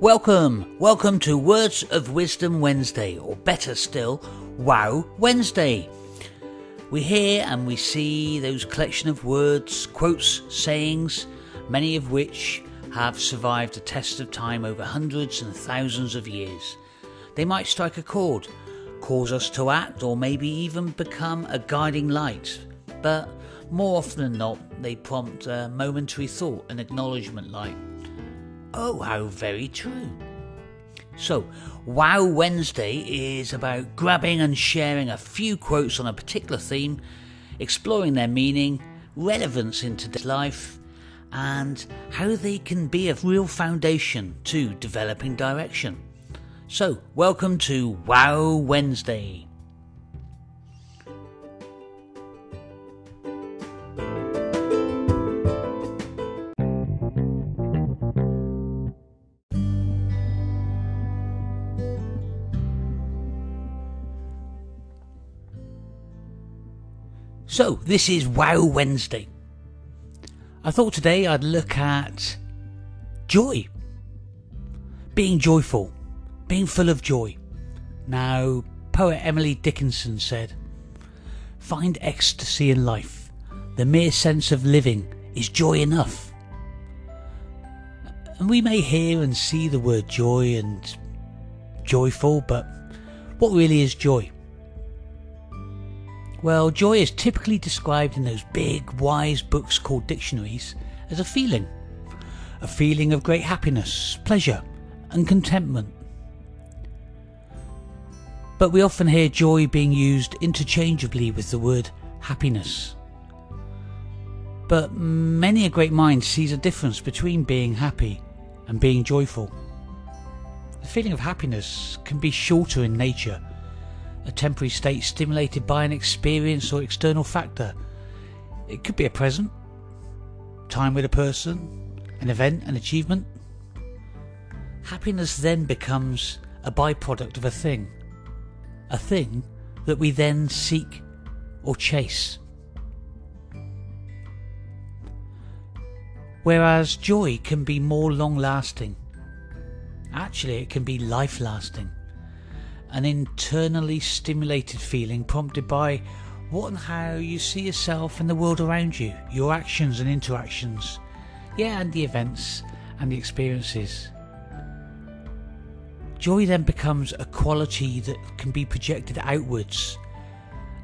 Welcome, welcome to Words of Wisdom Wednesday, or better still, Wow Wednesday. We hear and we see those collection of words, quotes, sayings, many of which have survived a test of time over hundreds and thousands of years. They might strike a chord, cause us to act, or maybe even become a guiding light. But more often than not, they prompt a momentary thought and acknowledgement like, Oh, how very true. So, Wow Wednesday is about grabbing and sharing a few quotes on a particular theme, exploring their meaning, relevance in today's life, and how they can be a real foundation to developing direction. So, welcome to Wow Wednesday. So, this is Wow Wednesday. I thought today I'd look at joy. Being joyful, being full of joy. Now, poet Emily Dickinson said, Find ecstasy in life. The mere sense of living is joy enough. And we may hear and see the word joy and joyful, but what really is joy? Well, joy is typically described in those big, wise books called dictionaries as a feeling. A feeling of great happiness, pleasure, and contentment. But we often hear joy being used interchangeably with the word happiness. But many a great mind sees a difference between being happy and being joyful. The feeling of happiness can be shorter in nature a temporary state stimulated by an experience or external factor. It could be a present, time with a person, an event, an achievement. Happiness then becomes a byproduct of a thing, a thing that we then seek or chase. Whereas joy can be more long lasting. Actually, it can be life lasting an internally stimulated feeling prompted by what and how you see yourself and the world around you, your actions and interactions, yeah, and the events and the experiences. Joy then becomes a quality that can be projected outwards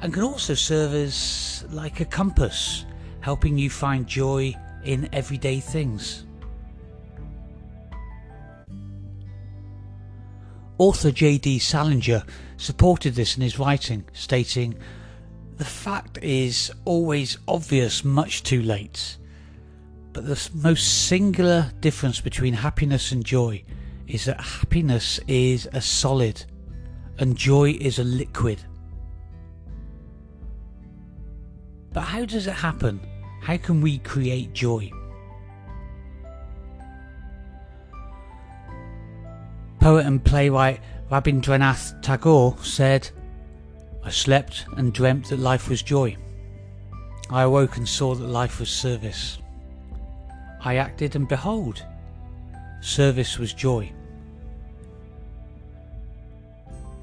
and can also serve as like a compass, helping you find joy in everyday things. Author J.D. Salinger supported this in his writing, stating, The fact is always obvious much too late. But the most singular difference between happiness and joy is that happiness is a solid and joy is a liquid. But how does it happen? How can we create joy? Poet and playwright Rabindranath Tagore said, I slept and dreamt that life was joy. I awoke and saw that life was service. I acted and behold, service was joy.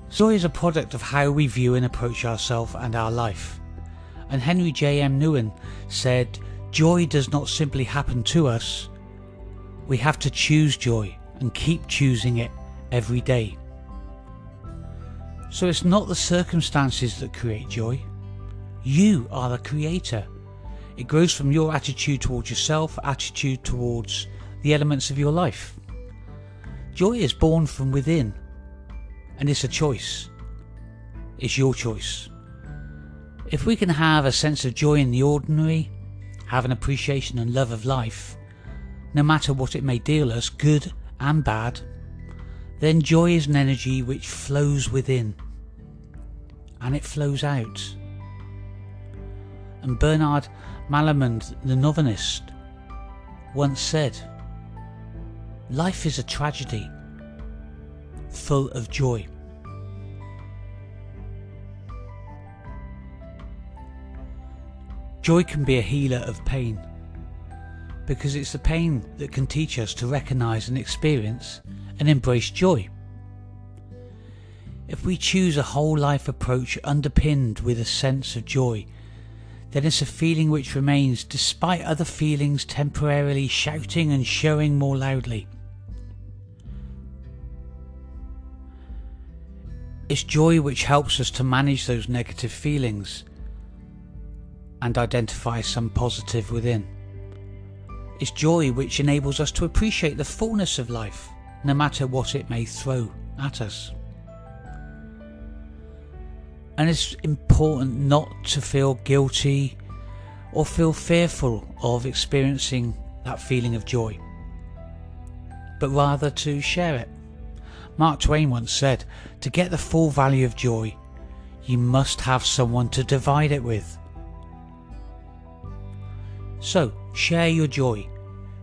Joy is a product of how we view and approach ourselves and our life. And Henri J. M. Nouwen said, Joy does not simply happen to us, we have to choose joy and keep choosing it every day. So it's not the circumstances that create joy. You are the creator. It grows from your attitude towards yourself, attitude towards the elements of your life. Joy is born from within, and it's a choice. It's your choice. If we can have a sense of joy in the ordinary, have an appreciation and love of life, no matter what it may deal us, good and bad, then joy is an energy which flows within and it flows out. And Bernard Malamud, the novelist, once said, Life is a tragedy full of joy. Joy can be a healer of pain, because it's the pain that can teach us to recognize and experience and embrace joy. If we choose a whole life approach underpinned with a sense of joy, then it's a feeling which remains despite other feelings temporarily shouting and showing more loudly. It's joy which helps us to manage those negative feelings and identify some positive within. It's joy which enables us to appreciate the fullness of life, no matter what it may throw at us. And it's important not to feel guilty or feel fearful of experiencing that feeling of joy, but rather to share it. Mark Twain once said, To get the full value of joy, you must have someone to divide it with. So, share your joy.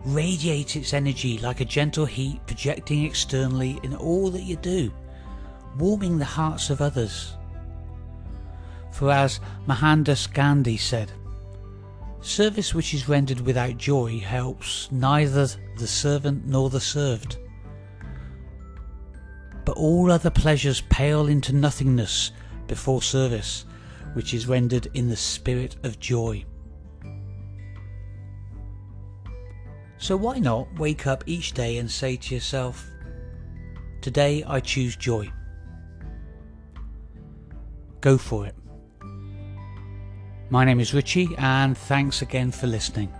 Radiate its energy like a gentle heat projecting externally in all that you do, warming the hearts of others. For as Mohandas Gandhi said, service which is rendered without joy helps neither the servant nor the served but all other pleasures pale into nothingness before service, which is rendered in the spirit of joy. So why not wake up each day and say to yourself, Today I choose joy. Go for it. My name is Richie, and thanks again for listening.